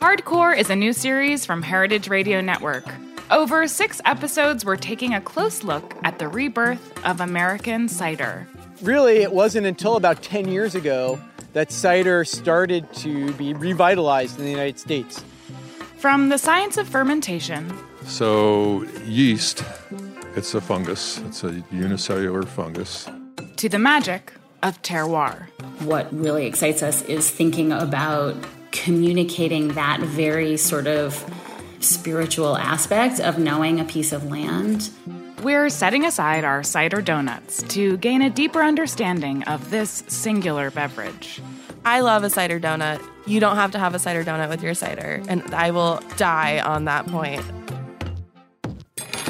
Hardcore is a new series from Heritage Radio Network. Over six episodes, we're taking a close look at the rebirth of American cider. Really, it wasn't until about 10 years ago that cider started to be revitalized in the United States. From the science of fermentation. So, yeast, it's a fungus, it's a unicellular fungus. To the magic of terroir. What really excites us is thinking about communicating that very sort of spiritual aspect of knowing a piece of land. We're setting aside our cider donuts to gain a deeper understanding of this singular beverage. I love a cider donut. You don't have to have a cider donut with your cider, and I will die on that point.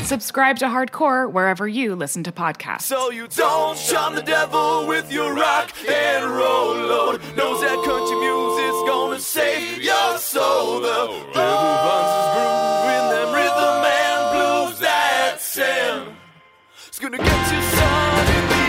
Subscribe to Hardcore wherever you listen to podcasts. So you don't charm the devil with your rock and roll load. Knows that country music's gonna save your soul. The devil runs his groove in them rhythm and blues that sound. It's gonna get you sun in the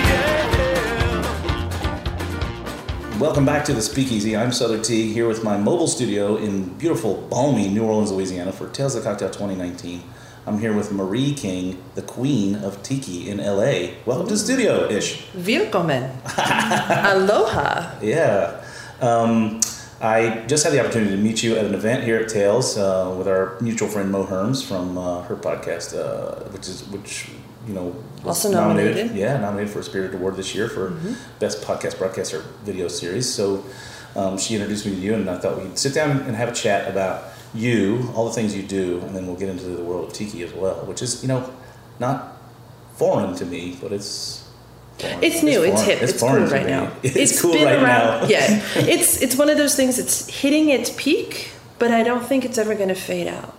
air. Welcome back to the Speakeasy. I'm Sother Teague here with my mobile studio in beautiful, balmy New Orleans, Louisiana for Tales of Cocktail 2019. I'm here with Marie King, the queen of tiki in LA. Welcome to the studio, Ish. Willkommen. Aloha. Yeah. Um, I just had the opportunity to meet you at an event here at Tales uh, with our mutual friend Mo Herms from uh, her podcast, uh, which is which you know was Also nominated. Yeah, nominated for a Spirit Award this year for best podcast broadcaster video series. So um, she introduced me to you, and I thought we'd sit down and have a chat about you, all the things you do, and then we'll get into the world of tiki as well, which is you know not foreign to me, but it's foreign. It's new. It's, foreign. hip. It's, foreign cool right me. now. It's, cool been right around. now. yeah, it's it's one of those things. It's hitting its peak, but I don't think it's ever going to fade out.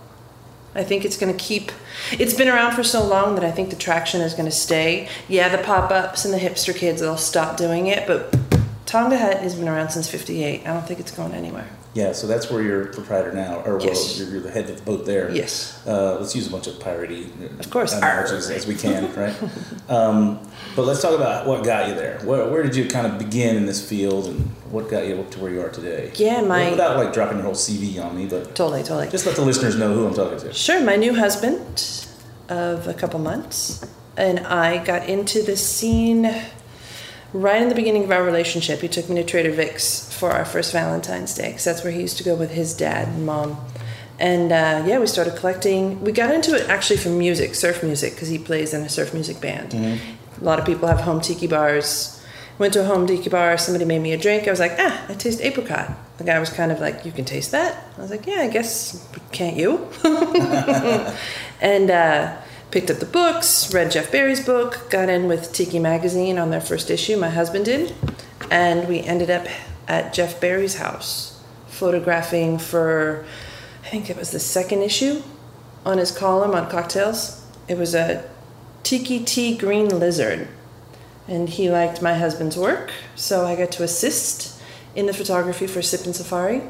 I think it's going to keep. It's been around for so long that I think the traction is going to stay. Yeah, the pop ups and the hipster kids they'll stop doing it, but Tonga Hut has been around since '58. I don't think it's going anywhere. Yeah, so that's where you're proprietor now, or Yes. well, you're, you're the head of the boat there. Yes. Uh, let's use a bunch of piratey Of course. analogies as we can, right? um, but let's talk about what got you there. Where, where did you kind of begin in this field, and what got you up to where you are today? Yeah, my- without like dropping your whole CV on me, but Totally, totally. just let the listeners know who I'm talking to. Sure, my new husband of a couple months, and I got into the scene right in the beginning of our relationship. He took me to Trader Vic's for our first Valentine's Day, because that's where he used to go with his dad and mom. And uh, yeah, we started collecting. We got into it actually from music, surf music, because he plays in a surf music band. A lot of people have home tiki bars. Went to a home tiki bar. Somebody made me a drink. I was like, ah, I taste apricot. The guy was kind of like, you can taste that. I was like, yeah, I guess. Can't you? and uh, picked up the books, read Jeff Berry's book, got in with Tiki Magazine on their first issue. My husband did, and we ended up at Jeff Berry's house, photographing for, I think it was the second issue, on his column on cocktails. It was a Tiki-Ti Green Lizard, and he liked my husband's work, so I got to assist in the photography for Sippin' Safari.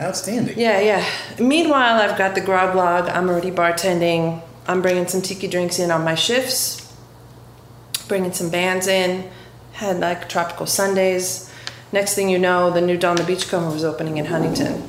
Outstanding. Yeah, yeah. Meanwhile, I've got the grog log. I'm already bartending. I'm bringing some tiki drinks in on my shifts. bringing some bands in, had like tropical Sundays. Next thing you know, the new Don the Beachcomber was opening in Huntington.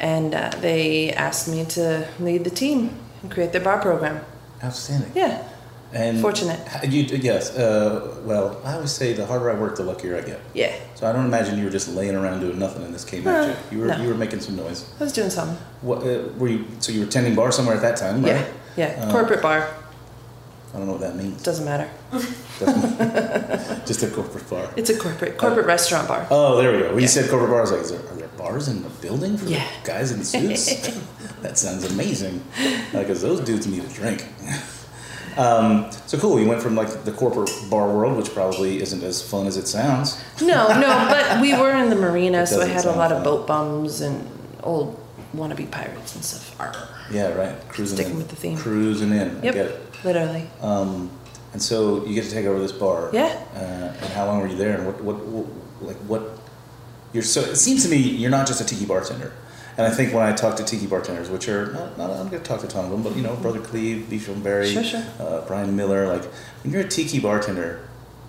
And uh, they asked me to lead the team and create their bar program. Outstanding. Yeah. And Fortunate. You, yes. Uh, well, I always say the harder I work, the luckier I get. Yeah. So I don't imagine you were just laying around doing nothing and this came at Uh, you. You were no. you were making some noise. I was doing something. What uh, were you? So you were tending bar somewhere at that time, right? Yeah. Yeah. Uh, Corporate bar. I don't know what that means. Doesn't matter. Just a corporate bar. It's a corporate corporate restaurant bar. Oh, there we go. When you said corporate bar, I was like, is there, are there bars in the building for Yeah. the guys in suits? that sounds amazing. Because those dudes need a drink. um, so cool. You went from like the corporate bar world, which probably isn't as fun as it sounds. No, no, but we were in the marina, It so I doesn't had a sound lot of fun. boat bums and old wannabe pirates and stuff. Arr. Yeah, right. Cruising Sticking in. with the theme. Cruising in. I Yep. get it. Literally. Um, and so you get to take over this bar. Yeah. Uh, and how long were you there? And what, what, what, like, what? You're so. It seems to me you're not just a tiki bartender. And I think when I talk to tiki bartenders, which are not, not I'm going to talk to a ton of them, but you know, Brother Cleve, Beach Bum Berry, Sure, sure. Uh, Brian Miller. Like, when you're a tiki bartender,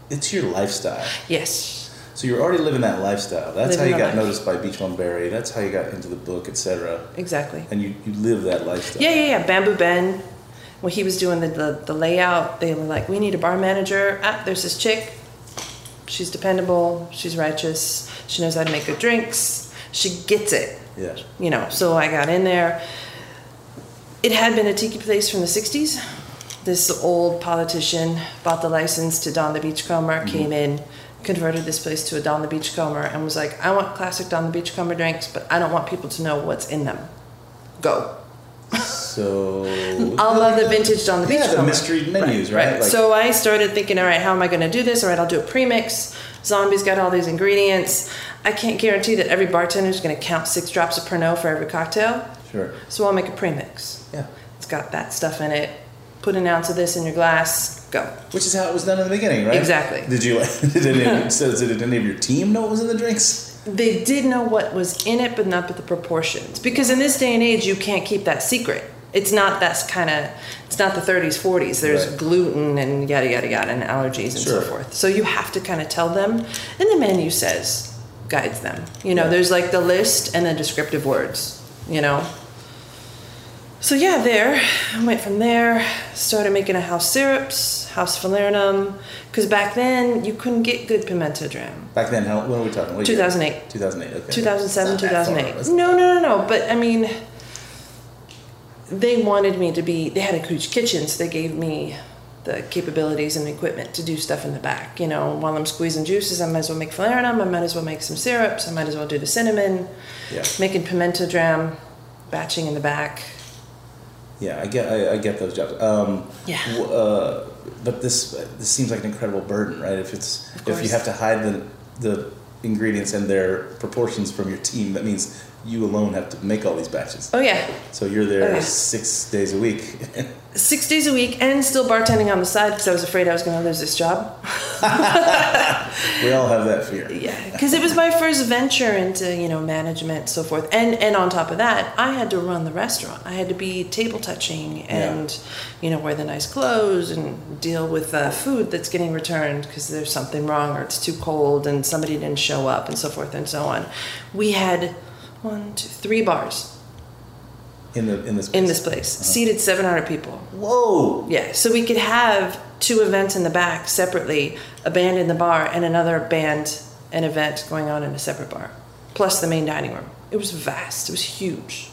it's your lifestyle. Yes. So you're already living that lifestyle. That's how you got life. noticed by Beach Bum Berry. That's how you got into the book, etc. Exactly. And you, you live that lifestyle. Yeah, yeah, yeah. Bamboo Ben. When he was doing the, the, the layout, they were like, we need a bar manager. Ah, there's this chick. She's dependable. She's righteous. She knows how to make good drinks. She gets it. Yeah. You know, so I got in there. It had been a tiki place from the 60s. This old politician bought the license to Don the Beachcomber, came in, converted this place to a Don the Beachcomber, and was like, I want classic Don the Beachcomber drinks, but I don't want people to know what's in them. Go. So. I'll love the vintage Don the Yeah, the mystery menus, right? Like- so I started thinking, all right, how am I going to do this? All right, I'll do a premix. Zombie's got all these ingredients. I can't guarantee that every bartender is going to count six drops of Pernod for every cocktail. Sure. So I'll make a premix. Yeah. It's got that stuff in it. Put an ounce of this in your glass. Go. Which is how it was done in the beginning, right? Exactly. Did you? Did any, so did any of your team know what was in the drinks? They did know what was in it, but not the proportions. Because in this day and age, you can't keep that secret. It's not that's kind of. It's not the 30s, 40s. There's Right. gluten and yada yada yada and allergies and Sure. so forth. So you have to kind of tell them, and the menu says guides them. You know, Yeah. there's like the list and the descriptive words. You know. So yeah, there I went from there. Started making a house syrups, house falernum, because back then you couldn't get good pimento dram. Back then, how? When are we talking? What year? 2008. 2008. Okay. 2007, It's not that far, 2008. No, no, no, no. But I mean, they wanted me to be, they had a huge kitchen, so they gave me the capabilities and equipment to do stuff in the back. You know, while I'm squeezing juices, I might as well make falernum, I might as well make some syrups, I might as well do the cinnamon, Yeah. making pimento dram, batching in the back. Yeah, I get. I, I get those jobs. Um, Yeah. Uh, but this this seems like an incredible burden, right? If it's if you have to hide the the ingredients and their proportions from your team, that means you alone have to make all these batches. Oh, yeah. So you're there Oh, yeah. six days a week. Six days a week and still bartending on the side because I was afraid I was going to lose this job. we all have that fear. Yeah, because it was my first venture into you know management, so forth, and and on top of that, I had to run the restaurant. I had to be table touching and you know wear the nice clothes and deal with uh, food that's getting returned because there's something wrong or it's too cold and somebody didn't show up and so forth and so on. We had one, two, three bars In the in this in this place, seated 700 people. Whoa! Yeah, so we could have two events in the back separately, a band in the bar and another band and event going on in a separate bar, plus the main dining room. It was vast. It was huge.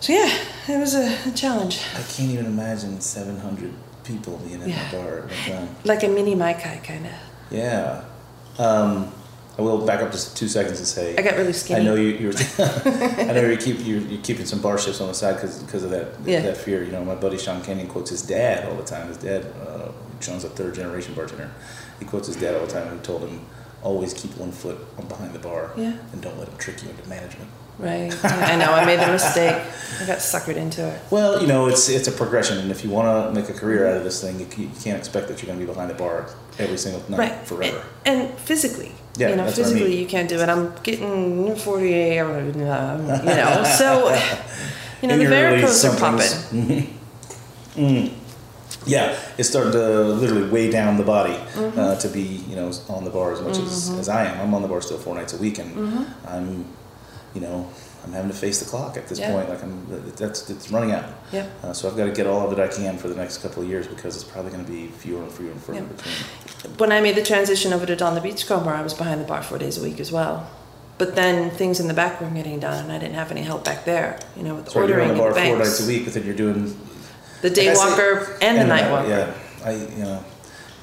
So yeah, it was a, a challenge, I can't even imagine 700 people being in Yeah. the bar at one time. like a mini Mai-Kai kind of. Yeah. Um, I will back up just two seconds and say I got really skinny. I know you. You're, I know you keep you're, you're keeping some bar shifts on the side because of that Yeah. that fear. You know, my buddy Sean Kenyon quotes his dad all the time. His dad, uh, Sean's a third generation bartender. He quotes his dad all the time, who told him, "Always keep one foot behind the bar, Yeah. and don't let him trick you into management." Right. I know. I made the mistake. I got suckered into it. Well, you know, it's it's a progression, and if you want to make a career out of this thing, you, you can't expect that you're going to be behind the bar every single night Right. forever. And, and physically. Yeah, you know, what I physically mean. you can't do it. I'm getting 48, or, um, you know, so, you know, In the varicose are popping. Mm. Yeah, it's starting to literally weigh down the body Mhm. uh, to be you know on the bar as much as, Mhm. as I am. I'm on the bar still four nights a week, and Mhm. I'm you know I'm having to face the clock at this Yeah. point. Like I'm that's it's running out. Yep. Uh, so I've got to get all of it I can for the next couple of years because it's probably going to be fewer and fewer and further Yep. between. When I made the transition over to Don the Beachcomber, I was behind the bar four days a week as well. But then things in the back were getting done, and I didn't have any help back there. You know, with So you're ordering on the bar and four nights a week, but then you're doing The day I say- walker and the night walker. Yeah, I you know.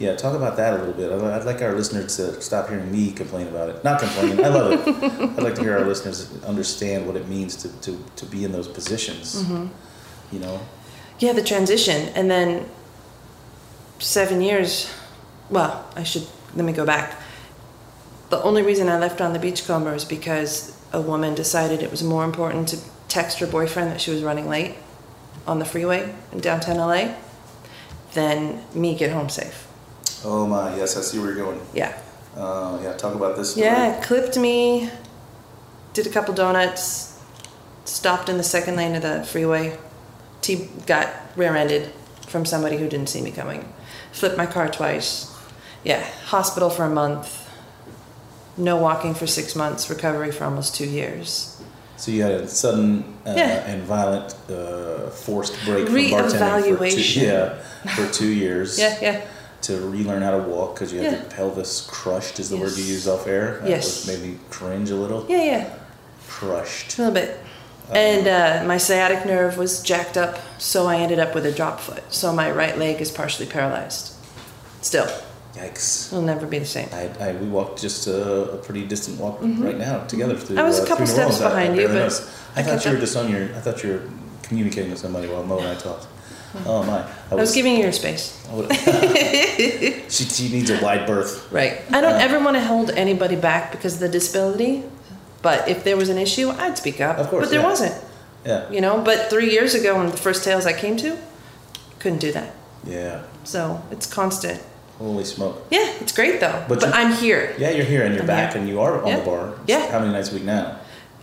Yeah, talk about that a little bit. I'd I'd like our listeners to stop hearing me complain about it. Not complain, I love it. I'd like to hear our listeners understand what it means to, to, to be in those positions. Mhm. You know, Yeah, the transition. And then seven years, well, I should, let me go back. The only reason I left Don the Beachcomber is because a woman decided it was more important to text her boyfriend that she was running late on the freeway in downtown LA than me get home safe. Oh my, yes, I see where you're going. Yeah. Uh, yeah, talk about this. Story. Yeah, clipped me, did a couple donuts, stopped in the second lane of the freeway, T got rear-ended from somebody who didn't see me coming. Flipped my car twice. Yeah, hospital for a month. No walking for six months. Recovery for almost two years. So you had a sudden uh, Yeah. and violent uh, forced break from bartending for two, Reevaluation. yeah, for two years. Yeah, yeah. To relearn how to walk because you had Yeah. your pelvis crushed is the word you Yes. used off air. That Yes. made me cringe a little. Yeah, yeah. Crushed. A little bit. And uh, my sciatic nerve was jacked up, so I ended up with a drop foot. So my right leg is partially paralyzed. Still. Yikes. It'll never be the same. I, I we walked just a, a pretty distant walk Mhm. right now together through. I was a uh, couple New steps Orleans. I- behind I you, but noticed. I I thought you were up. just on your. I thought you were communicating with somebody while Mo and I talked. Oh my! I was giving you your space. Would- she, she needs a wide berth. Right. I don't Uh, ever want to hold anybody back because of the disability. But if there was an issue, I'd speak up. Of course, But there yeah. wasn't. Yeah. You know, but three years ago, when the first tales I came to, couldn't do that. Yeah. So it's constant. Holy smoke! Yeah, it's great though. But, you- I'm here. Yeah, you're here and you're I'm back here. and you are on Yeah. the bar. Yeah. How many nights a week now?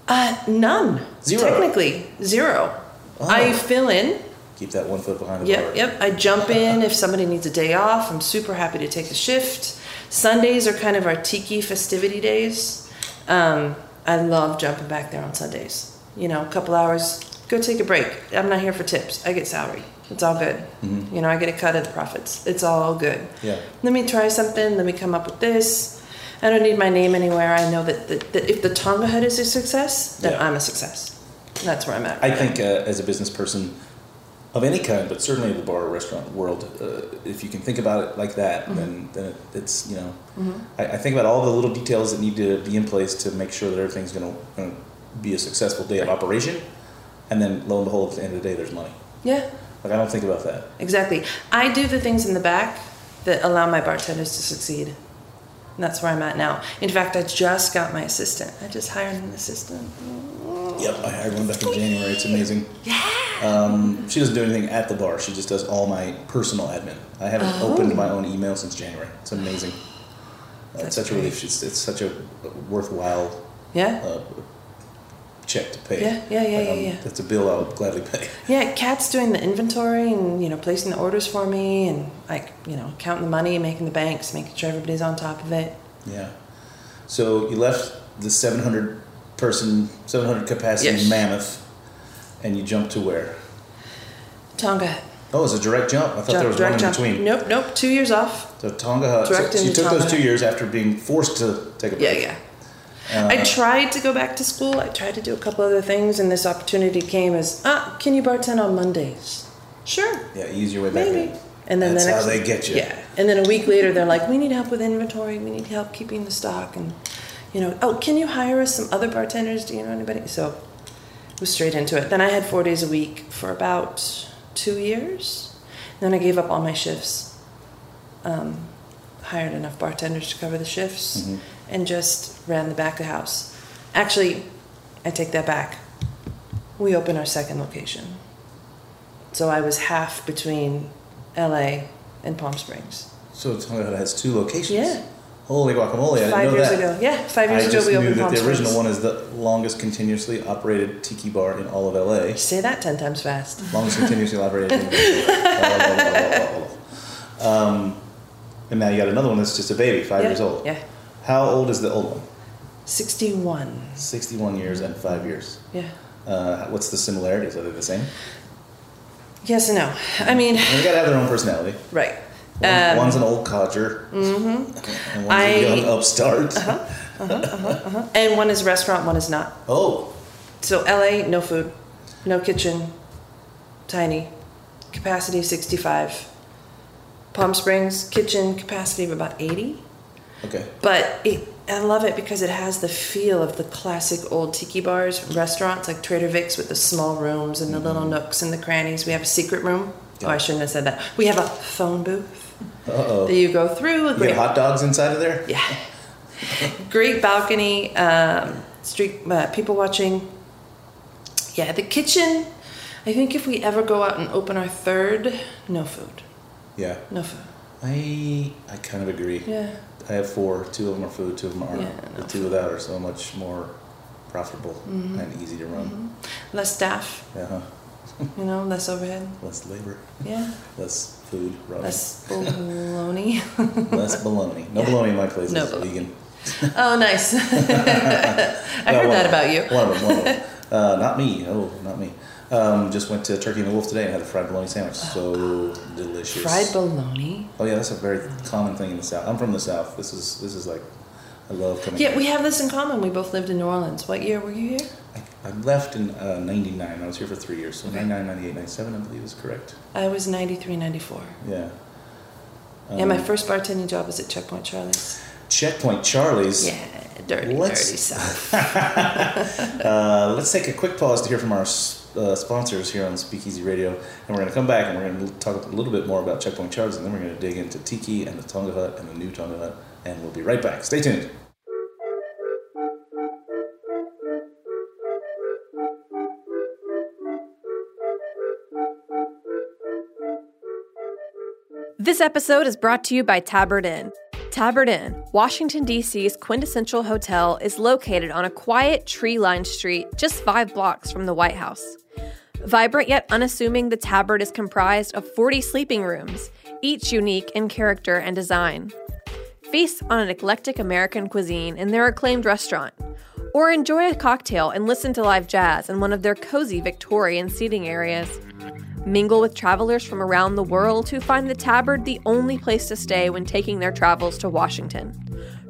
Uh, none. Zero. Technically, zero. Oh. I fill in. Keep that one foot behind the Yep, bar. yep. I jump in if somebody needs a day off. I'm super happy to take the shift. Sundays are kind of our tiki festivity days. Um, I love jumping back there on Sundays. You know, a couple hours, go take a break. I'm not here for tips. I get salary. It's all good. Mhm. You know, I get a cut of the profits. It's all good. Yeah. Let me try something. Let me come up with this. I don't need my name anywhere. I know that, that, that if the Tonga Hut is a success, then Yeah. I'm a success. That's where I'm at. I think uh, as a business person of any kind, but certainly the bar or restaurant world, uh, if you can think about it like that, Mhm. then then it, it's you know, Mhm. I, I think about all the little details that need to be in place to make sure that everything's going to be a successful day of operation, and then lo and behold, at the end of the day, there's money. Yeah. Like I don't think about that. Exactly. I do the things in the back that allow my bartenders to succeed. And that's where I'm at now. In fact, I just got my assistant. I just hired an assistant. Yep, I hired one back in January. It's amazing. Yeah. Um, she doesn't do anything at the bar. She just does all my personal admin. I haven't Oh. opened my own email since January. It's amazing. Uh, it's That's such a relief. It's, it's such a worthwhile Yeah. uh, check to pay. Yeah, yeah, yeah, Like, yeah, yeah. That's a bill I'll gladly pay. Yeah, Kat's doing the inventory and, you know, placing the orders for me and, like, you know, counting the money, and making the banks, making sure everybody's on top of it. Yeah. So you left the 700 person, 700 capacity Yes. mammoth, and you jumped to where? Tonga Oh, it was a direct jump. I thought there was one in jump. between. Nope, nope. Two years off. So Tonga Hut. Direct so you took those two years after being forced to take a Yeah, break. yeah. Uh, I tried to go back to school. I tried to do a couple other things, and this opportunity came as, ah, can you bartend on Mondays? Sure. Yeah, ease your way back Maybe. in. And then That's the next, how they get you. Yeah. And then a week later, they're like, we need help with inventory. We need help keeping the stock. And, you know, oh, can you hire us some other bartenders? Do you know anybody? So was straight into it. Then I had four days a week for about two years. Then I gave up all my shifts. Um, hired enough bartenders to cover the shifts Mhm. and just ran the back of the house. Actually, I take that back. We opened our second location. So I was half between LA and Palm Springs. So Hut has two locations. Yeah. Holy guacamole! I didn't Five know years that. ago. Yeah, five years I ago just we knew that Palm the original Springs. one is the longest continuously operated tiki bar in all of LA. Say that ten times fast. Longest continuously operated. um, and now you got another one that's just a baby, five Yeah, years old. yeah. How old is the old one? Sixty-one. 61 years and five years. Yeah. Uh, what's the similarities? Are they the same? Yes and no. I mean, They gotta have their own personality. right. One, Um, one's an old codger, hmm and one's I- a young upstart. Uh-huh, uh-huh. And one is restaurant, one is not. Oh. So LA, no food, no kitchen, tiny, capacity 65. Palm Springs, kitchen capacity of about 80. Okay. But it, I love it because it has the feel of the classic old tiki bars, restaurants like Trader Vic's with the small rooms and the little Mm-hmm. nooks and the crannies. We have a secret room. Oh, I shouldn't have said that. We have a phone booth Uh oh. that you go through. You great- get hot dogs inside of there? Yeah. Great balcony, um, street uh, people watching. Yeah, the kitchen. I think if we ever go out and open our third, no food. Yeah. No food. I I kind of agree. Yeah. I have four. Two of them are food. Two of them aren't. Yeah, the two without are so much more profitable Mhm. and easy to run. Less staff, Yeah. huh. you know, less overhead. Less labor. Yeah. Less food. Less bologna. Less bologna. No Yeah. bologna in my place. No vegan. oh, nice. I Well, heard that about you. One of them. One of them. Uh, not me. Oh, not me. Um, just went to Turkey and the Wolf today and had a fried bologna sandwich. So delicious. Fried bologna. Oh yeah, that's a very common thing in the South. I'm from the South. This is this is like I love coming. Yeah, we have this in common. We both lived in New Orleans. What year were you here? I left in uh, 99. I was here for three years. So Okay. 99, 98, 97, I believe is correct. I was 93, 94. Yeah. yeah, my Um, first bartending job was at Checkpoint Charlie's. Checkpoint Charlie's. Yeah, dirty, Let's- dirty South. Uh, let's take a quick pause to hear from our uh, sponsors here on Speakeasy Radio, and we're going to come back and we're going to talk a little bit more about Checkpoint Charlie's, and then we're going to dig into Tiki and the Tonga Hut and the new Tonga Hut, and we'll be right back. Stay tuned. This episode is brought to you by Tabard Inn. Tabard Inn, Washington, D.C.'s quintessential hotel, is located on a quiet, tree lined street just five blocks from the White House. Vibrant yet unassuming, the Tabard is comprised of 40 sleeping rooms, each unique in character and design. Feast on an eclectic American cuisine in their acclaimed restaurant, or enjoy a cocktail and listen to live jazz in one of their cozy Victorian seating areas. Mingle with travelers from around the world who find the Tabard the only place to stay when taking their travels to Washington.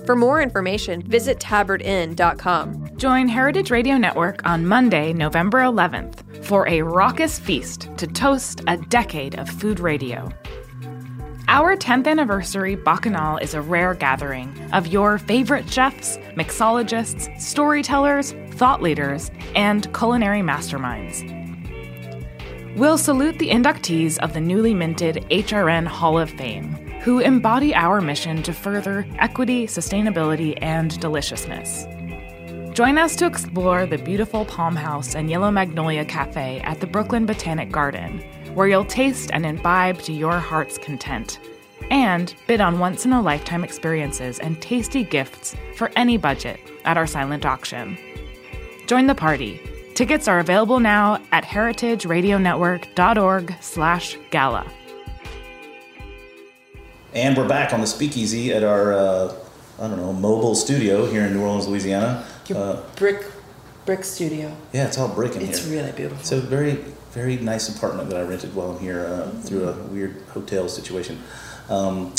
For more information, visit tabardinn.com. Join Heritage Radio Network on Monday, November 11th for a raucous feast to toast a decade of food radio. Our 10th anniversary Bacchanal is a rare gathering of your favorite chefs, mixologists, storytellers, thought leaders, and culinary masterminds. We'll salute the inductees of the newly minted HRN Hall of Fame, who embody our mission to further equity, sustainability, and deliciousness. Join us to explore the beautiful Palm House and Yellow Magnolia Cafe at the Brooklyn Botanic Garden, where you'll taste and imbibe to your heart's content. And bid on once in a lifetime experiences and tasty gifts for any budget at our silent auction. Join the party. Tickets are available now at heritageradionetwork.org/gala. And we're back on the Speakeasy at our, uh, I don't know, mobile studio here in New Orleans, Louisiana. Uh, Brick, brick studio. yeah, it's all brick in It's here. really beautiful. It's a very, very nice apartment that I rented while I'm here uh, through a weird hotel situation. Um,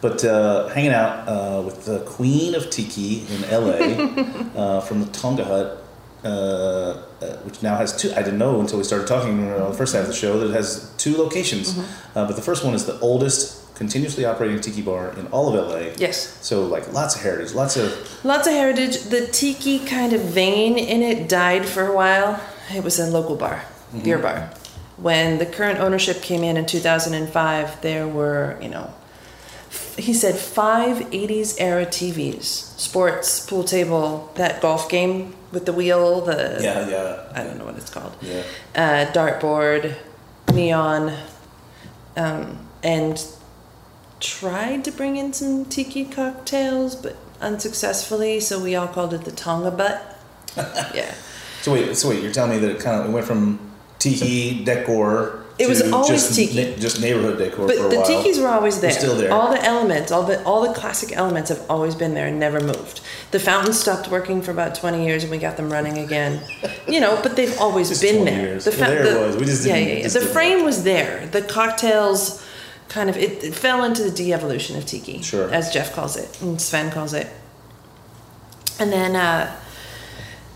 but uh, hanging out uh, with the Queen of Tiki in LA uh, from the Tonga Hut, uh, uh, which now has two. I didn't know until we started talking on the first half of the show that it has two locations. Uh, but the first one is the oldest continuously operating tiki bar in all of LA. Yes. So like lots of heritage, lots of Lots of heritage. The tiki kind of vein in it died for a while. It was a local bar, Mhm. beer bar. When the current ownership came in in 2005, there were, you know, f- he said five 80s era TVs, sports, pool table, that golf game with the wheel, the yeah, yeah, I don't know what it's called, yeah. uh, dartboard, neon, um, and tried to bring in some tiki cocktails, but unsuccessfully. So we all called it the Tonga butt. yeah. So wait, so wait, you're telling me that it kind of it went from tiki decor. It was always just tiki. na- just neighborhood decor But for a the while. tikis were always there. They're still there. All the elements, all the all the classic elements have always been there and never moved. The fountain stopped working for about twenty years, and we got them running again. You know, but they've always Just been there. years. The Well, there it was. We just yeah, didn't- yeah, yeah. just The frame was there. The cocktails, kind of, it, it fell into the de-evolution of tiki, Sure. as Jeff calls it, and Sven calls it. And then, uh,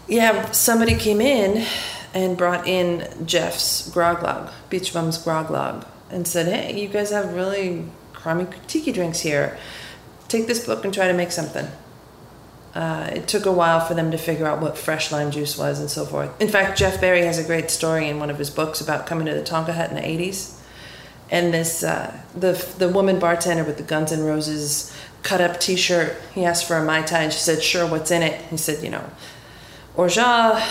yeah, somebody came in and brought in Jeff's grog log, Beach Bum's grog log, and said, "Hey, you guys have really crummy tiki drinks here. Take this book and try to make something." Uh, it took a while for them to figure out what fresh lime juice was and so forth. In fact, Jeff Berry has a great story in one of his books about coming to the Tonga Hut in the '80s, and this uh, the the woman bartender with the Guns N' Roses cut up T-shirt. He asked for a mai tai, and she said, "Sure, what's in it?" He said, "You know, orgeat,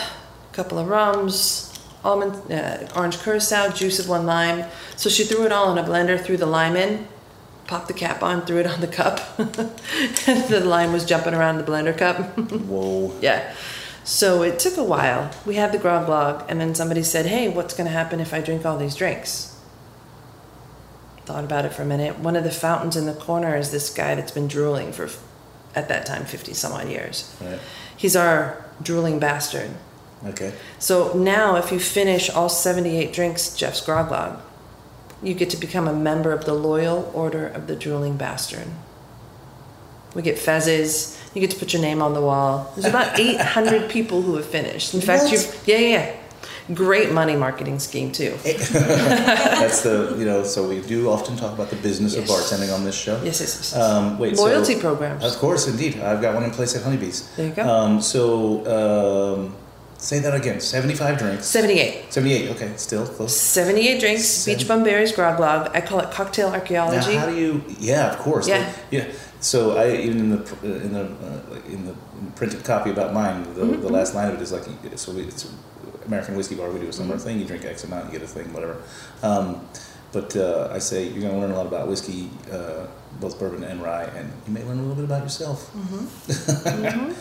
couple of rums, almond, uh, orange curacao, juice of one lime." So she threw it all in a blender, threw the lime in, popped the cap on, threw it on the cup. the lime was jumping around the blender cup. Whoa. yeah. So it took a while. We had the grog log, and then somebody said, Hey, what's going to happen if I drink all these drinks? Thought about it for a minute. One of the fountains in the corner is this guy that's been drooling for, at that time, 50 some odd years. Right. He's our drooling bastard. Okay. So now, if you finish all 78 drinks, Jeff's grog log, you get to become a member of the Loyal Order of the Drooling Bastard. We get fezzes. You get to put your name on the wall. There's about 800 people who have finished. In fact, you've yeah, yeah, yeah. Great money marketing scheme too. That's the you know. So we do often talk about the business of bartending on this show. Yes, yes, yes. Um, wait. so- Loyalty programs. Of course, indeed. I've got one in place at Honeybees. There you go. Um, so um, say that again. Seventy-five drinks. 78. Seventy-eight. Okay, still close. 78 drinks. Seven- Beach Bum Berry's grog log. I call it cocktail archaeology. how do you? Yeah, of course. Yeah. Like, yeah. So I even in the in the uh, in the printed copy about mine, the, Mm-hmm. the last line of it is like so we, it's American whiskey bar. We do a similar Mm-hmm. thing. You drink X amount, you get a thing, whatever. Um, but uh, I say you're going to learn a lot about whiskey, uh, both bourbon and rye, and you may learn a little bit about yourself. Mm-hmm.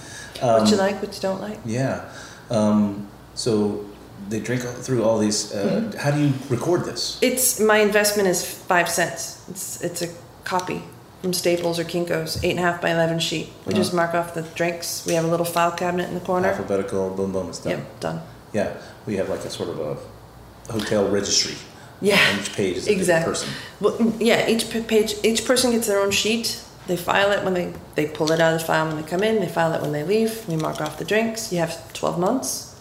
what you like, what you don't like. Yeah. Um, so they drink through all these. Uh, Mm-hmm. How do you record this? It's my investment is five cents. It's it's a copy from Staples or Kinkos, eight and a half by eleven sheet. We Uh-huh. just mark off the drinks. We have a little file cabinet in the corner. Alphabetical, boom, boom, it's done. Yep, done. Yeah, we have like a sort of a hotel registry. Yeah, On each page is a exactly. person. Well, mm, yeah, each page, each person gets their own sheet. They file it when they they pull it out of the file when they come in. They file it when they leave. We mark off the drinks. You have twelve months.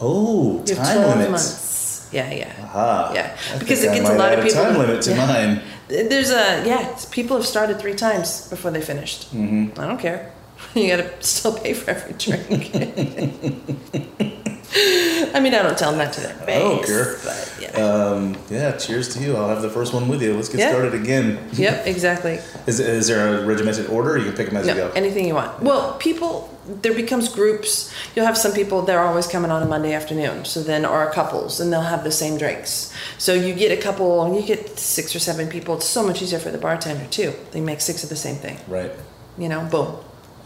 Oh, You time twelve limits. months. Yeah, yeah. Aha. Yeah, I because it gets a lot of people. time limit to yeah. mine. There's a yeah. People have started three times before they finished. Mm-hmm. I don't care. You got to still pay for every drink. I mean, I don't tell them that to their face. I don't care. But yeah. Um, yeah, cheers to you. I'll have the first one with you. Let's get Yeah. started again. yep, exactly. Is, is there a regimented order? You can pick them as you go. anything you want. Well, people, there becomes groups. You'll have some people, they're always coming on a Monday afternoon. So then, or couples, and they'll have the same drinks. So you get a couple, you get six or seven people. It's so much easier for the bartender, too. They make six of the same thing. right. You know, boom.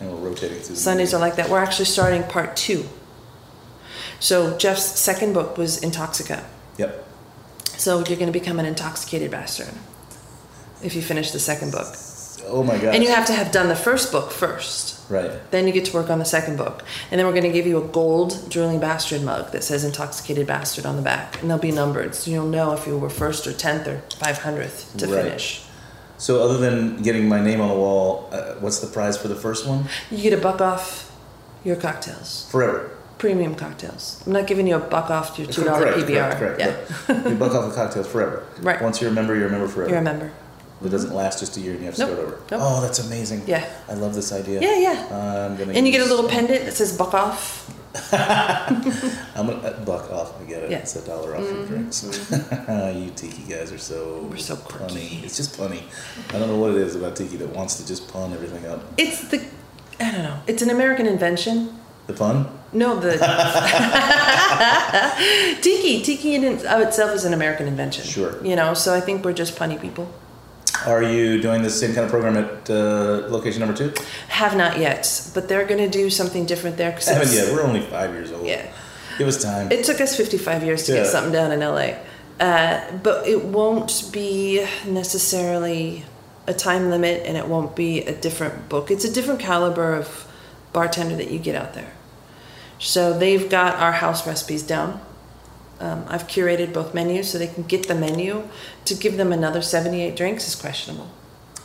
And we're rotating through. the Sundays are like that. We're actually starting part two. So Jeff's second book was Intoxica. Yep. So you're going to become an intoxicated bastard if you finish the second book. Oh my god! And you have to have done the first book first. Right. Then you get to work on the second book. And then we're going to give you a gold drooling bastard mug that says intoxicated bastard on the back. And they'll be numbered. So you'll know if you were first or 10th or 500th to Right. finish. So other than getting my name on the wall, uh, what's the prize for the first one? You get a buck off your cocktails, Forever. Premium cocktails. I'm not giving you a buck off your $2 PBR. Correct, correct. Yeah. You buck off the cocktails forever. Right. Once you're a member, you're a member forever. You're a member. It doesn't last just a year and you have to Nope, start over. nope. Oh, that's amazing. Yeah. I love this idea. Yeah, yeah. I'm gonna And you get a little pendant that says buck off. I'm gonna uh, buck off. I get it. Yeah. Mm-hmm. It's a dollar off your drinks. you tiki guys are so We're so punny. It's just punny. I don't know what it is about tiki that wants to just pun everything up. It's the, I don't know, it's an American invention. The pun? No, the tiki. Tiki in of itself is an American invention. Sure. You know, so I think we're just punny people. Are you doing the same kind of program at uh, location number two? Have not yet, but they're going to do something different there. Cause Haven't yet. We're only five years old. Yeah. It was time. It took us 55 years to Yeah. get something down in LA. Uh, but it won't be necessarily a time limit and it won't be a different book. It's a different caliber of bartender that you get out there. So they've got our house recipes down. Um, I've curated both menus so they can get the menu. To give them another 78 drinks is questionable.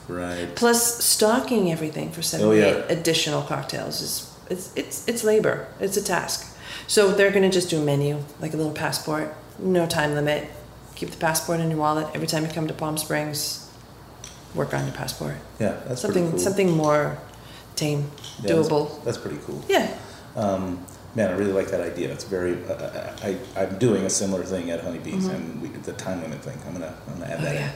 right. Plus, stocking everything for 78 Oh, yeah. additional cocktails is it's, it's, it's labor. It's a task. So they're going to just do a menu, like a little passport, no time limit. Keep the passport in your wallet. Every time you come to Palm Springs, work on your passport. Yeah, that's something pretty cool. something more tame, Yeah, that's- doable. That's, pretty cool. Yeah. Um, man, I really like that idea. It's very. Uh, I, I'm doing a similar thing at Honeybees, Mhm. and we did the time limit thing. I'm gonna I'm gonna add Oh, that. yeah. in.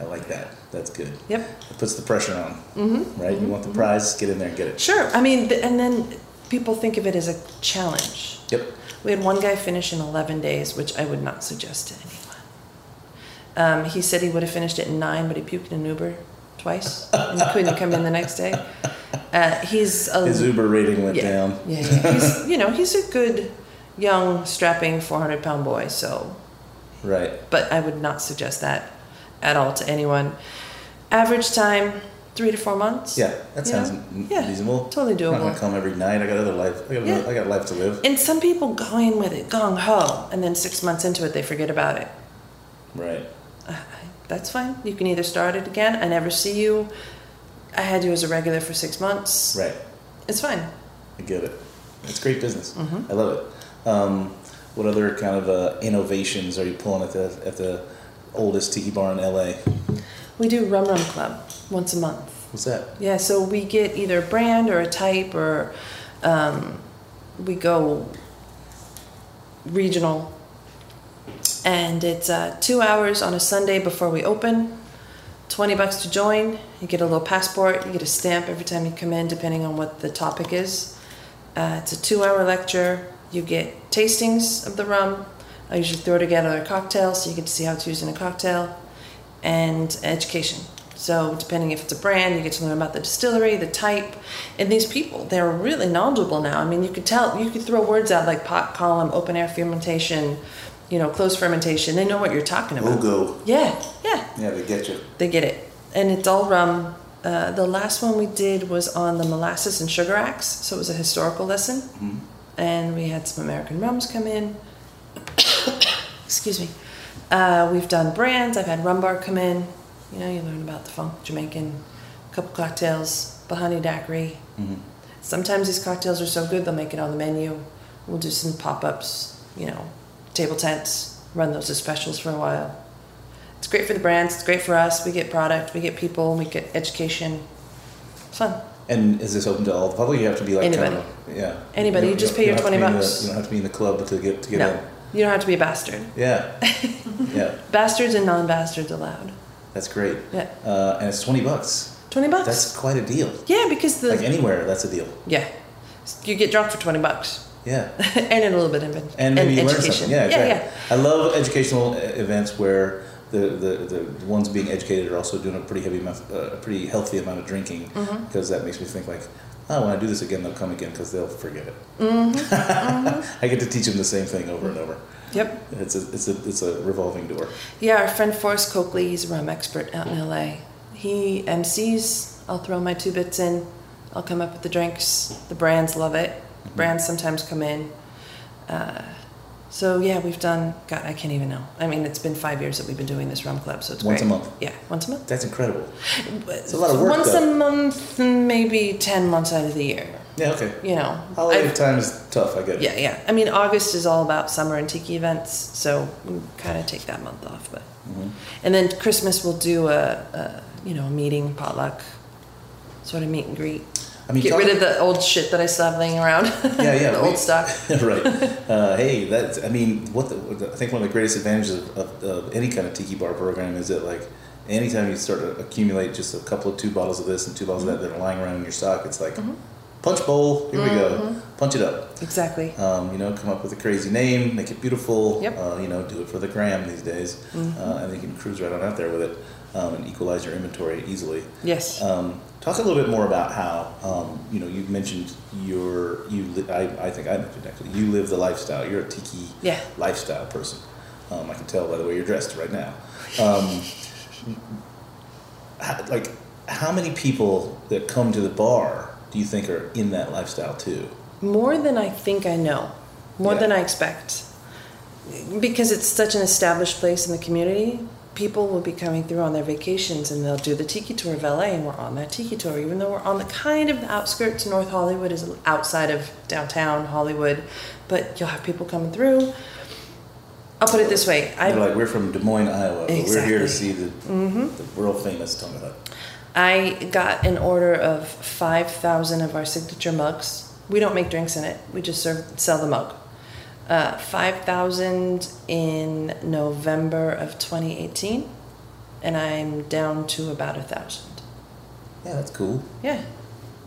I like that. That's good. Yep. It puts the pressure on. Mm-hmm. Right. You want the prize? Get in there and get it. Sure. I mean, th- and then people think of it as a challenge. Yep. We had one guy finish in 11 days, which I would not suggest to anyone. Um, he said he would have finished it in nine, but he puked in an Uber twice and couldn't come in the next day. Uh, he's a, His Uber rating went yeah, down. Yeah, yeah. He's, you know, he's a good, young, strapping 400 pound boy. So, Right. but I would not suggest that at all to anyone. Average time, three to four months. Yeah, that sounds know? Yeah, reasonable. totally doable. I'm not gonna come every night. I got other life. I got, Yeah. I got life to live. And some people go in with it gung ho, and then six months into it, they forget about it. Right. That's fine. You can either start it again. I never see you. I had you as a regular for six months. Right. It's fine. I get it. It's great business. Mhm. I love it. Um, what other kind of uh, innovations are you pulling at the at the oldest tiki bar in LA? We do Rum Rum Club once a month. What's that? Yeah, so we get either a brand or a type, or um, we go regional. And it's uh, two hours on a Sunday before we open. 20 bucks to join. You get a little passport. You get a stamp every time you come in, depending on what the topic is. Uh, it's a two hour lecture. You get tastings of the rum. I usually throw together a cocktail so you get to see how it's used in a cocktail and education. So, depending if it's a brand, you get to learn about the distillery, the type, and these people. They're really knowledgeable now. I mean, you could tell, you could throw words out like pot column, open air fermentation, you know, closed fermentation. They know what you're talking about. Ogo. Yeah, yeah, Yeah, they get you. they get it. And it's all rum. Uh, the last one we did was on the molasses and sugar acts, so it was a historical lesson. Mhm. And we had some American rums come in. Excuse me. Uh, we've done brands. I've had Rum Bar come in. You know, you learn about the funk Jamaican, a couple cocktails, Bahani Daiquiri. Mhm. Sometimes these cocktails are so good they'll make it on the menu. We'll do some pop ups, you know, table tents, run those as specials for a while. It's great for the brands, it's great for us. We get product, we get people, we get education. It's fun. And is this open to all the public? You have to be like kind Anybody. of- yeah. Anybody, you don't- just pay your to 20 be in the- bucks. you don't have to be in the club to get to get no, in. you don't have to be a bastard. Yeah. yeah. Bastards and non bastards allowed. That's great. Yeah. Uh, and it's twenty bucks. 20 bucks. That's quite a deal. yeah, because the. Like anywhere, that's a deal. yeah. You get drunk for 20 bucks. Yeah. and in a little bit of it. and maybe you learn something. Yeah, exactly. yeah, I love educational events where the, the, the ones being educated are also doing a pretty heavy amount, uh, a pretty healthy amount of drinking Mhm. because that makes me think like, oh, when I do this again, they'll come again because they'll forget it. Mhm. I get to teach them the same thing over and over. Yep. It's a it's a it's a revolving door. Yeah, our friend Forrest Cokely, he's a rum expert out in LA. He MCs. I'll throw my two bits in. I'll come up with the drinks. The brands love it. Mm-hmm. Brands sometimes come in. Uh, so yeah, we've done. God, I can't even know. I mean, it's been five years that we've been doing this rum club, so it's Once a month. Yeah, once a month. That's incredible. It's a lot of work. Once though. a month, maybe ten months out of the year. Yeah. Okay. You know, Holiday I've- time is tough. I get it. Yeah, yeah. I mean, August is all about summer and tiki events, so we kind of take that month off. But Mhm. and then Christmas we'll do a, a you know a meeting potluck, sort of meet and greet. I mean, get rid of the old shit that I still have laying around. Yeah, yeah. the we- old stock. right. Uh, hey, that's. I mean, what the, I think one of the greatest advantages of, of, of any kind of tiki bar program is that like, anytime you start to accumulate just a couple of two bottles of this and two bottles of that that are lying around in your stock, it's like, Mhm. punch bowl. Here we go. Mhm. Punch it up. Exactly. Um, you know, come up with a crazy name, make it beautiful. Yep. Uh, you know, do it for the gram these days, Mhm. uh, and you can cruise right on out there with it um, and equalize your inventory easily. Yes. Um, talk a little bit more about how um, you know you've mentioned your you. Li- I, I think I mentioned actually you live the lifestyle. You're a tiki Yeah. lifestyle person. Um, I can tell by the way you're dressed right now. Um, how, like, how many people that come to the bar do you think are in that lifestyle too? More than I think I know, more Yeah. than I expect. Because it's such an established place in the community, people will be coming through on their vacations and they'll do the tiki tour of LA and we're on that tiki tour, even though we're on the kind of the outskirts. North Hollywood is outside of downtown Hollywood, but you'll have people coming through. I'll put it this way. I like we're from Des Moines, Iowa, but we're here to see the, Mhm. the world famous Tonga Hut. I got an order of 5,000 of our signature mugs. We don't make drinks in it, we just serve, sell the mug. Uh, 5,000 in November of 2018, and I'm down to about a 1,000. Yeah, that's cool, Yeah,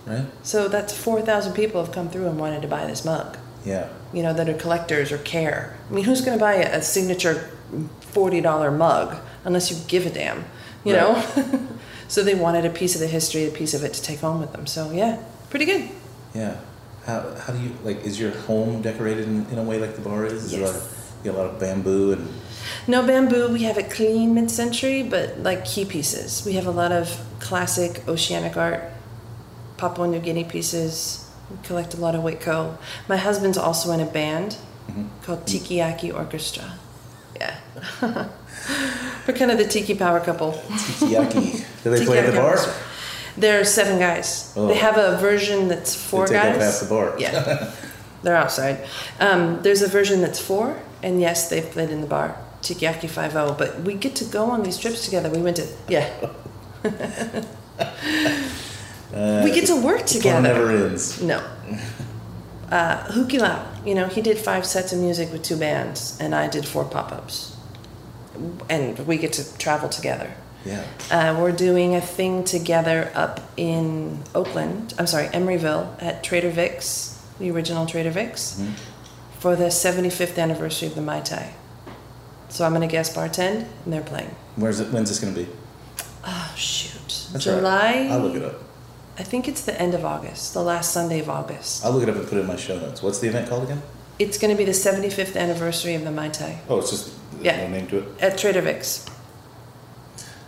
right? so that's 4,000 people have come through and wanted to buy this mug, Yeah. you know, that are collectors or care. I mean, who's going to buy a, a signature $40 mug unless you give a damn, you know? so they wanted a piece of the history, a piece of it to take home with them. So, yeah, pretty good. Yeah. How, how do you like? Is your home decorated in, in a way like the bar is? Is a lot Yes. of, you got a lot of bamboo and No bamboo. We have it clean mid-century, but like key pieces. We have a lot of classic oceanic art, Papua New Guinea pieces. We collect a lot of Witco. My husband's also in a band Mm-hmm. called Tikiyaki Orchestra. Yeah. We're kind of the tiki power couple. Tikiyaki. Do they play at the bar? Orchestra. There are seven guys. Oh. They have a version that's four they take guys. up half the bar. Yeah. They're outside. Um, there's a version that's four, and yes, they've played in the bar, Tikiyaki 5 but we get to go on these trips together. We went to, yeah. Uh, we get to work together. Fun never ends. No. Uh, Hukilau, you know, he did five sets of music with two bands, and I did four pop ups. And we get to travel together. Yeah. Uh, we're doing a thing together up in Oakland, I'm sorry, Emeryville at Trader Vic's, the original Trader Vic's, Mhm. for the 75th anniversary of the Mai Tai. So I'm going to guest bartend, and they're playing. Where's it? When's this going to be? Oh, shoot. That's all right. July? I'll look it up. I think it's the end of August, the last Sunday of August. I'll look it up and put it in my show notes. What's the event called again? It's going to be the 75th anniversary of the Mai Tai Oh, it's just Yeah. no name to it. at Trader Vic's.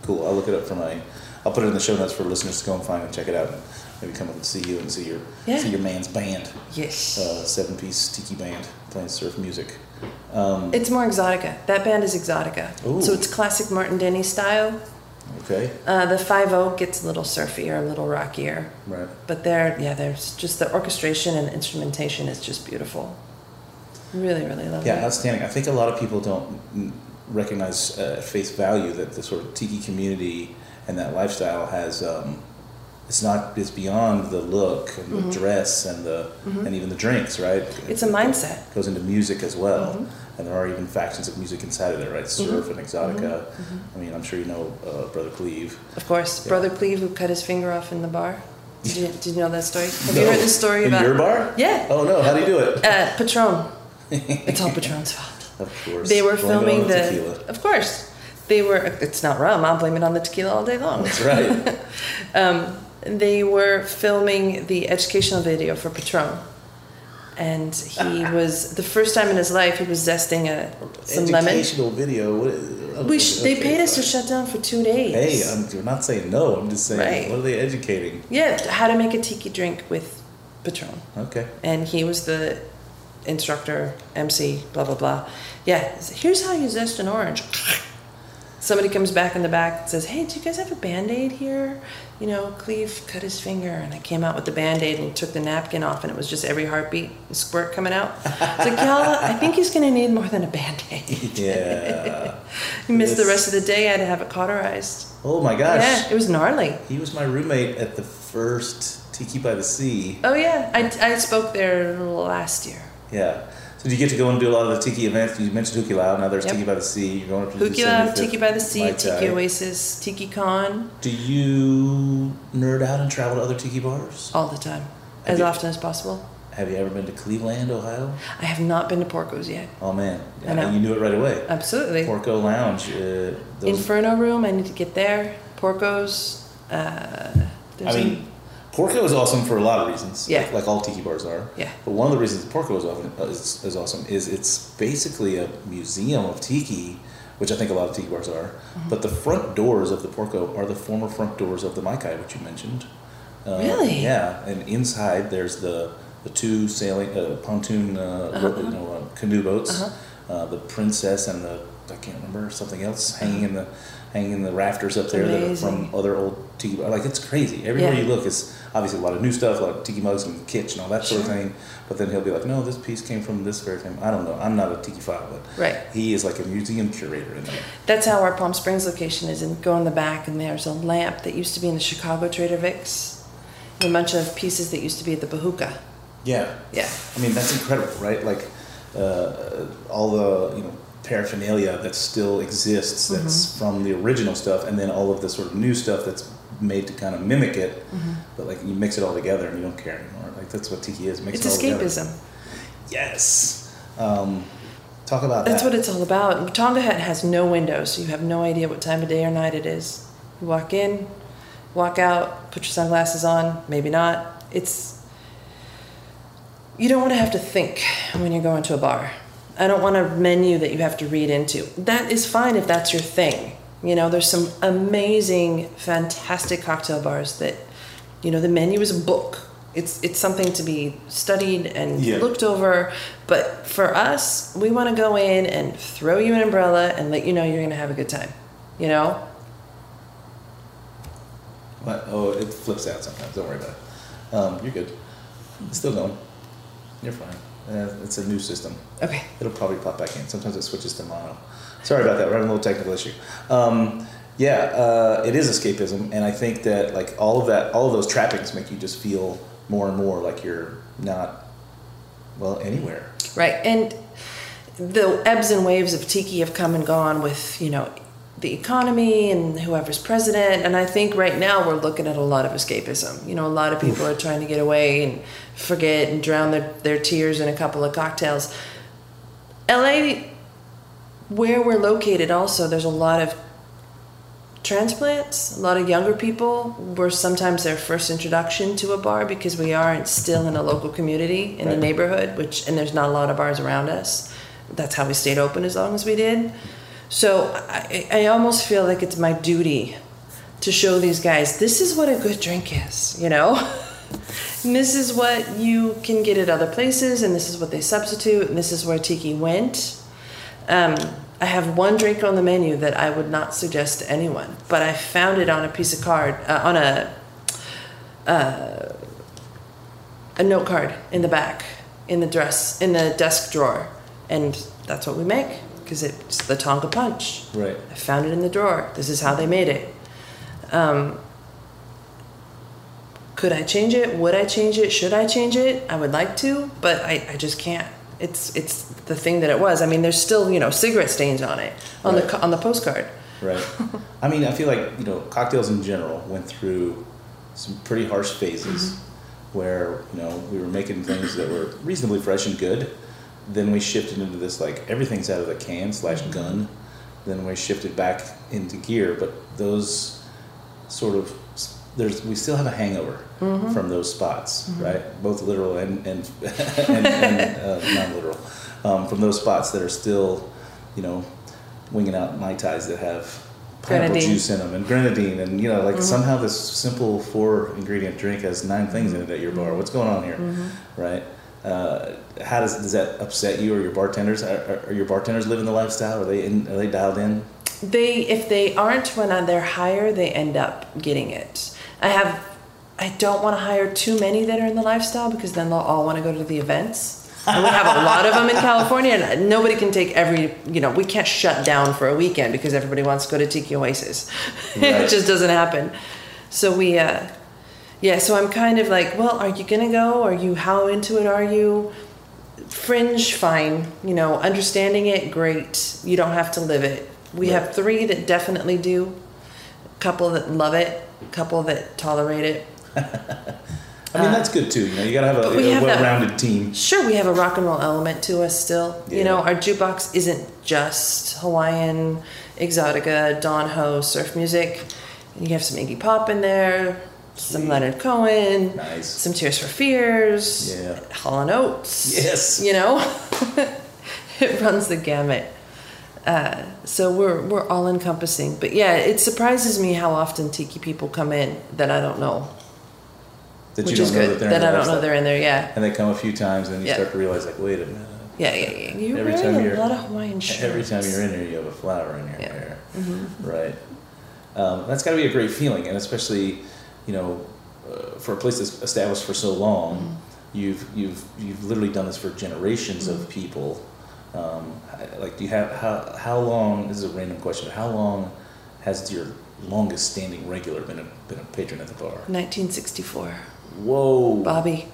Cool. I'll look it up for my. I'll put it in the show notes for listeners to go and find and check it out. And maybe come up and see you and see your Yeah. see your man's band. Yes. Uh, seven piece tiki band playing surf music. Um, It's more exotica. That band is exotica. Ooh. So it's classic Martin Denny style. okay. Uh, the 5 gets a little surfier, a little rockier. Right. But there, yeah, there's just the orchestration and instrumentation is just beautiful. Really, really lovely. Yeah, outstanding. I think a lot of people don't recognize uh, at face value that the sort of tiki community and that lifestyle has. Um, it's not. It's beyond the look and the Mhm. dress and the Mhm. and even the drinks, right? It's a mindset. It goes into music as well, Mhm. and there are even factions of music inside of there, right? Surf Mhm. and exotica. Mhm. I mean, I'm sure you know uh, Brother Cleve. Of course, Yeah. Brother Cleve who cut his finger off in the bar. Did you, did you know that story? Have you heard the story In about your bar? Yeah. Oh no! How do you do it? Uh, Patron. it's all Patron's fault. Of course. They were Blame filming the. tequila. Of course, they were. It's not rum. I'll blame it on the tequila all day long. That's right. um, they were filming the educational video for Patron, and he was the first time in his life he was zesting a some lemon. Educational video. What is, We sh- they okay, paid us to shut down for two days. Hey, I'm, you're not saying no. I'm just saying, Right. what are they educating? yeah, how to make a tiki drink with Patron. Okay. and he was the instructor, MC, blah blah blah. Yeah, here's how you zest an orange. Somebody comes back in the back and says, "Hey, do you guys have a band aid here?" You know, Cleve cut his finger, and I came out with the band aid, and took the napkin off, and it was just every heartbeat, a squirt coming out. It's like, y'all, I think he's gonna need more than a band aid. Yeah. He missed the rest of the day. I had to have it cauterized. Oh my gosh. Yeah, it was gnarly. He was my roommate at the first Tiki by the Sea. Oh yeah, I, I spoke there last year. Yeah. So do you get to go and do a lot of the Tiki events? You mentioned Lao. Now there's Yep. Tiki by the Sea. You're going up to Tiki by the Sea, Mai. Tiki Oasis, Tiki Kon, Do you nerd out and travel to other Tiki bars? all the time. as you- often as possible. Have you ever been to Cleveland, Ohio? I have not been to Porco's yet. Oh man, I know. you knew it right away. Absolutely. Porco Lounge. Uh, Inferno Room, I need to get there. Porco's. Uh, there's I a- mean, Porco is awesome for a lot of reasons. Yeah. Like, like all tiki bars are. Yeah. But one of the reasons Porco is, often, is, is awesome is it's basically a museum of tiki, which I think a lot of tiki bars are. Mm-hmm. But the front doors of the Porco are the former front doors of the Mai-Kai, which you mentioned. Uh, Really? Yeah. And inside there's the the two sailing uh, pontoon uh, ro- you know uh, canoe boats, Uh-huh. uh, the Princess and the I can't remember something else hanging in the hanging in the rafters up there that are from other old tiki like it's crazy everywhere Yeah. you look it's obviously a lot of new stuff like tiki mugs and kitsch and all that sort of thing but then he'll be like no this piece came from this very thing i don't know i'm not a tikiphile but Right. he is like a museum curator in there That's how our Palm Springs location is. And go in the back, and there's a lamp that used to be in the Chicago Trader Vic's. And a bunch of pieces that used to be at the Bahooka. yeah Yeah. i mean that's incredible right like uh, all the you know paraphernalia that still exists that's Mm-hmm. from the original stuff and then all of the sort of new stuff that's made to kind of mimic it Mm-hmm. but like you mix it all together and you don't care anymore like that's what tiki is mix It's it all together. escapism. yes um, talk about that. That's that what it's all about. Tonga Hut has no windows, so you have no idea what time of day or night it is. You walk in, walk out, put your sunglasses on, maybe not. It's. You don't want to have to think when you're going to a bar. I don't want a menu that you have to read into. That is fine if that's your thing. You know, there's some amazing, fantastic cocktail bars that, you know, the menu is a book. It's it's something to be studied and Yeah. looked over. But for us, we want to go in and throw you an umbrella and let you know you're going to have a good time. You know? What? Oh, it flips out sometimes. Don't worry about it. Um, you're good. It's still going. You're fine. Uh, it's a new system. Okay. It'll probably pop back in. Sometimes it switches to mono. Sorry about that. We're having a little technical issue. Um, yeah, uh, it is escapism, and I think that like all of that, all of those trappings make you just feel more and more like you're not well anywhere. Right. And the ebbs and waves of tiki have come and gone with, you know, the economy and whoever's president. And I think right now we're looking at a lot of escapism. You know, a lot of people are trying to get away and forget and drown their, their tears in a couple of cocktails. LA, where we're located, also, there's a lot of transplants, a lot of younger people. We're sometimes their first introduction to a bar because we aren't still in a local community in the neighborhood, which and there's not a lot of bars around us. That's how we stayed open as long as we did. So I, I almost feel like it's my duty to show these guys this is what a good drink is, you know? and this is what you can get at other places, and this is what they substitute, and this is where tiki went. Um, I have one drink on the menu that I would not suggest to anyone, but I found it on a piece of card, uh, on a uh, a note card in the back, in the dress, in the desk drawer, and that's what we make because it's the Tonka Punch. Right. I found it in the drawer. This is how they made it. Um, could I change it? Would I change it? Should I change it? I would like to, but I, I just can't. It's it's the thing that it was. I mean, there's still you know cigarette stains on it on Right. the on the postcard. Right. I mean, I feel like you know cocktails in general went through some pretty harsh phases mm-hmm. where you know we were making things that were reasonably fresh and good. Then we shifted into this like everything's out of the can slash mm-hmm. gun. Then we shifted back into gear, but those sort of there's we still have a hangover from those spots, right? Both literal and and and, and uh, non-literal um, from those spots that are still, you know, winging out mai tais that have pineapple Grenadine. juice in them and grenadine, and you know, like somehow this simple four ingredient drink has nine things in it at your bar. What's going on here, right? Uh, how does does that upset you or your bartenders? Are, are, are your bartenders living the lifestyle? Are they in, are they dialed in? They if they aren't when they're higher, they end up getting it. I have. I don't want to hire too many that are in the lifestyle because then they'll all want to go to the events. And we have a lot of them in California, and nobody can take every. You know, we can't shut down for a weekend because everybody wants to go to Tiki Oasis. Right. it just doesn't happen. So we, uh, yeah. So I'm kind of like, well, are you gonna go? Are you how into it are you? Fringe, fine. You know, understanding it, great. You don't have to live it. We Right. have three that definitely do. A couple that love it. Couple that tolerate it. I mean, that's good too. You know, you got to have a, a have well-rounded team. Sure, we have a rock and roll element to us still. Yeah. You know, our jukebox isn't just Hawaiian, exotica, Don Ho, surf music. You have some Iggy Pop in there, some Leonard Cohen, Nice. some Tears for Fears, Yeah. Hall and Oates. Yes. You know, it runs the gamut. Uh, so we're we're all encompassing. But yeah, it surprises me how often tiki people come in that I don't know, That which you is don't know good. that they're that in I don't know they're in there. Yeah. And they come a few times, and you Yeah. start to realize, like, wait a minute. Yeah, yeah, yeah. You're Every time a you're- lot of Hawaiian shirts. Every time you're in here, you have a flower in your Yeah. hair, Mm-hmm. right? Um, that's got to be a great feeling, and especially, you know, uh, for a place that's established for so long, Mm-hmm. you've you've you've literally done this for generations of people. Um, like, do you have how how long? This is a random question. How long has your longest standing regular been a been a patron at the bar? 1964. Whoa, Bobby.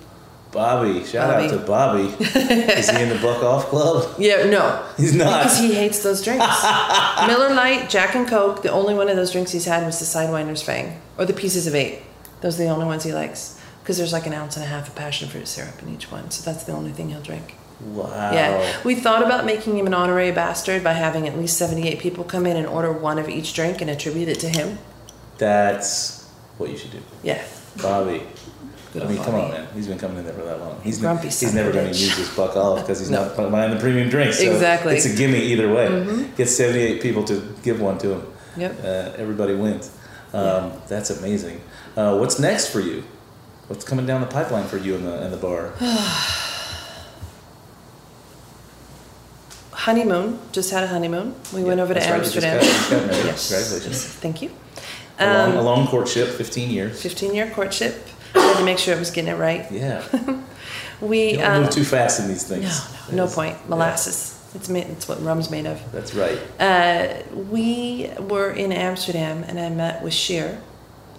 Bobby! Shout Bobby. out to Bobby. is he in the Buck Off Club? Yeah, no. He's not. Because he hates those drinks. Miller Lite, Jack and Coke, the only one of those drinks he's had was the Sidewinder's Fang. Or the Pieces of Eight. Those are the only ones he likes. Because there's like an ounce and a half of passion fruit syrup in each one. So that's the only thing he'll drink. Wow. Yeah. We thought about making him an honorary bastard by having at least 78 people come in and order one of each drink and attribute it to him. That's what you should do. Yeah. Bobby. Good I mean, come on, man. He's been coming in there for that long. He's, Grumpy he's never going to use this buck off because he's No. not buying the premium drinks. So Exactly. It's a gimme either way. Mhm. Get 78 people to give one to him. Yep. Uh, everybody wins. Um, That's amazing. Uh, what's next for you? What's coming down the pipeline for you and the, and the bar? honeymoon. Just had a honeymoon. We went over to That's right, you just Amsterdam. got- just got married. Yes. Congratulations. Thank you. A long, Um, a long courtship, 15 years. 15 year courtship. I had to make sure I was getting it right. Yeah. We You don't uh, move too fast in these things. No, no, no point. Molasses. It's made, it's what rum's made of. That's right. Uh, we were in Amsterdam and I met with Scheer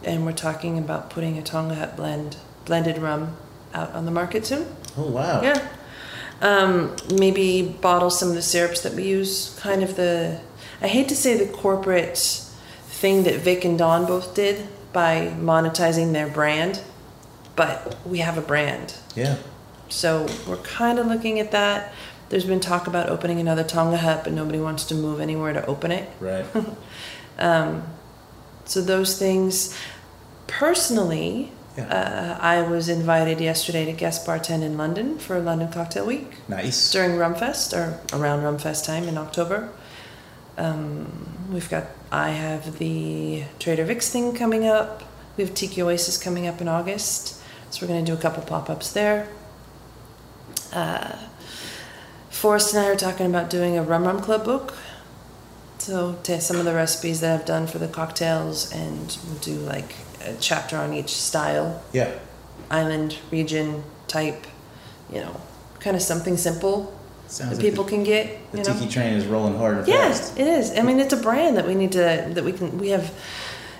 and we're talking about putting a Tonga Hut blend, blended rum out on the market soon. Oh, wow. Yeah. Um, maybe bottle some of the syrups that we use. Kind of the, I hate to say the corporate thing that Vic and Don both did by monetizing their brand, but we have a brand. Yeah. So we're kind of looking at that. There's been talk about opening another Tonga hut, but nobody wants to move anywhere to open it. Right. Um, so those things. Personally, uh, I was invited yesterday to guest bartend in London for London Cocktail Week Nice. during Rumfest or around Rumfest time in October. Um, we've got I have the Trader Vic's thing coming up. We have Tiki Oasis coming up in August, so we're going to do a couple pop ups there. Uh, Forrest and I are talking about doing a Rum Rum Club book. So take some of the recipes that I've done for the cocktails, and we'll do like a chapter on each style Yeah. island, region, type, you know, kind of something simple Sounds that like people the- can get. The You know? tiki train is rolling hard and Yes, fast. it is. I mean, it's a brand that we need to that we can we have.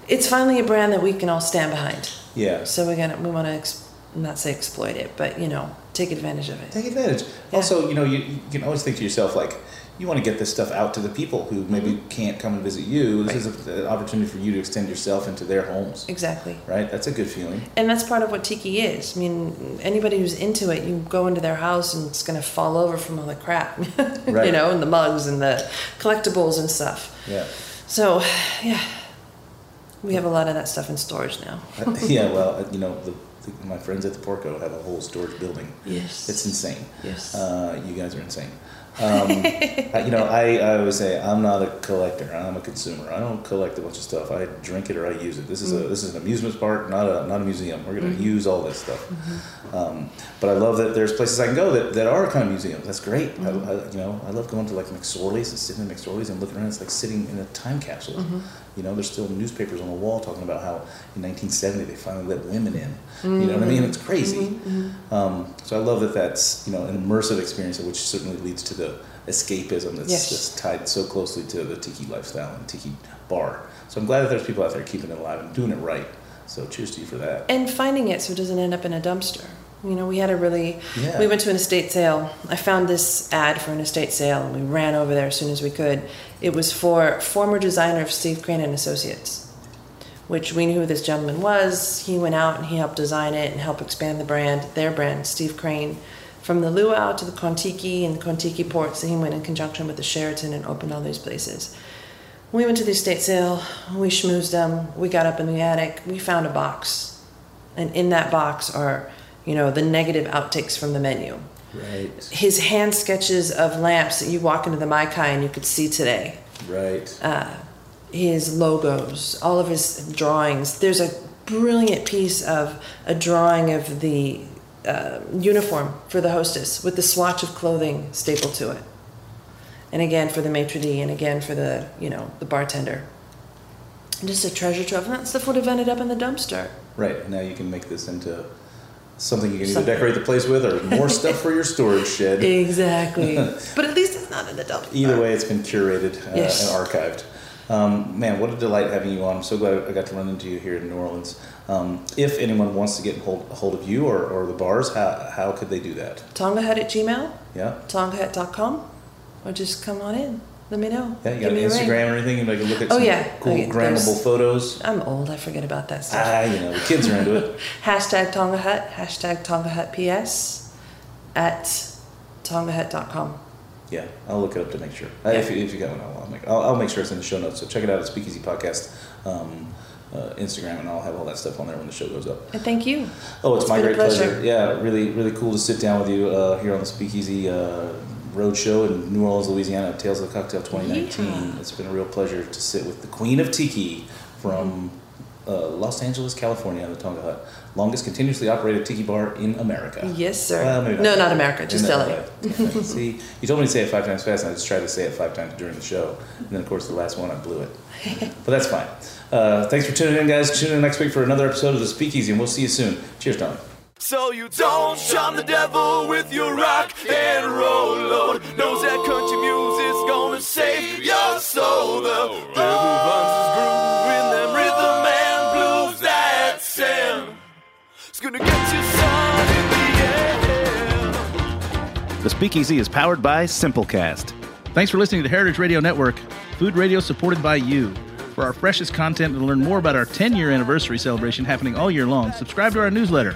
It's finally a brand that we can all stand behind. Yeah. So we're gonna we want to ex- not say exploit it, but you know, take advantage of it. Take advantage. Also, you know, you, you can always think to yourself, like, you want to get this stuff out to the people who maybe Mm-hmm. can't come and visit you. This is a- an opportunity for you to extend yourself into their homes. Exactly. Right? That's a good feeling. And that's part of what tiki is. I mean, anybody who's into it, you go into their house and it's going to fall over from all the crap, you know, and the mugs and the collectibles and stuff. Yeah. So, yeah, we have a lot of that stuff in storage now. Uh, yeah, well, uh, you know, the, the, my friends at the Porco have a whole storage building. Yes. It's insane. Yes. Uh, you guys are insane. Um, you know, I, I always say I'm not a collector. I'm a consumer. I don't collect a bunch of stuff. I drink it or I use it. This is a Mhm. this is an amusement park, not a not a museum. We're going to Mhm. use all this stuff. Um, but I love that there's places I can go that, that are kind of museums. That's great. I, I, you know, I love going to like McSorley's and sitting in McSorley's and looking around. It's like sitting in a time capsule. You know, there's still newspapers on the wall talking about how in 1970 they finally let women in. You know what I mean? It's crazy. Mhm, mhm. Um, so I love that that's you know an immersive experience, which certainly leads to the escapism that's Yes. just tied so closely to the tiki lifestyle and tiki bar. So I'm glad that there's people out there keeping it alive and doing it right. So cheers to you for that. And finding it so it doesn't end up in a dumpster. You know, we had a really, Yeah. we went to an estate sale. I found this ad for an estate sale and we ran over there as soon as we could. It was for former designer of Steve Crane and Associates, which we knew who this gentleman was. He went out and he helped design it and help expand the brand, their brand, Steve Crane. From the luau to the Kon-Tiki and the Kon-Tiki ports, he went in conjunction with the Sheraton and opened all these places. We went to the estate sale, we schmoozed them, we got up in the attic, we found a box. And in that box are, you know, the negative outtakes from the menu. Right. His hand sketches of lamps that you walk into the Mai-Kai and you could see today. Right. Uh, his logos, all of his drawings. There's a brilliant piece of a drawing of the uh, uniform for the hostess with the swatch of clothing stapled to it. And again for the maitre d' and again for the, you know, the bartender. Just a treasure trove. And that stuff would have ended up in the dumpster. Right. Now you can make this into something you can either Something. decorate the place with or more stuff for your storage shed. Exactly. but at least it's not in the dumpster. Either way, it's been curated uh, Yes. and archived. Um, man, what a delight having you on. I'm so glad I got to run into you here in New Orleans. Um, if anyone wants to get hold, hold of you or, or the bars, how, how could they do that? Tongahut at Gmail, Yeah? tongahut.com, or just come on in. Let me know. Yeah, you got Give an me a ring. Instagram or anything? You can look at Oh, some yeah. cool, Okay, grammable photos. I'm old. I forget about that stuff. Ah, you know, the kids are into it. Hashtag Tonga Hut, hashtag Tonga Hut PS at tongahut.com. Yeah, I'll look it up to make sure. Uh, if, you, if you got one, I'll, make I'll, I'll make sure it's in the show notes. So check it out at Speakeasy Podcast um, uh, Instagram, and I'll have all that stuff on there when the show goes up. And thank you. Oh, it's, my great pleasure. pleasure. Yeah, really, really cool to sit down with you uh, here on the Speakeasy uh, Road Show in New Orleans, Louisiana, Tales of the Cocktail 2019. Yeehaw. It's been a real pleasure to sit with the Queen of Tiki from uh, Los Angeles, California, on the Tonga Hut, longest continuously operated tiki bar in America. Yes, sir. Well, maybe no, not America, just LA. LA. See, you told me to say it five times fast, and I just tried to say it five times during the show, and then of course the last one I blew it. but that's fine. Uh, thanks for tuning in, guys. Tune in next week for another episode of the Speakeasy, and we'll see you soon. Cheers, Tony. So you don't charm the devil with your rock and roll load. Knows that country music's gonna save your soul. The devil runs his groove in them rhythm and blues that sound. It's gonna get you sun in the air. The Speakeasy is powered by Simplecast. Thanks for listening to Heritage Radio Network, food radio supported by you. For our freshest content and to learn more about our 10 year anniversary celebration happening all year long, subscribe to our newsletter.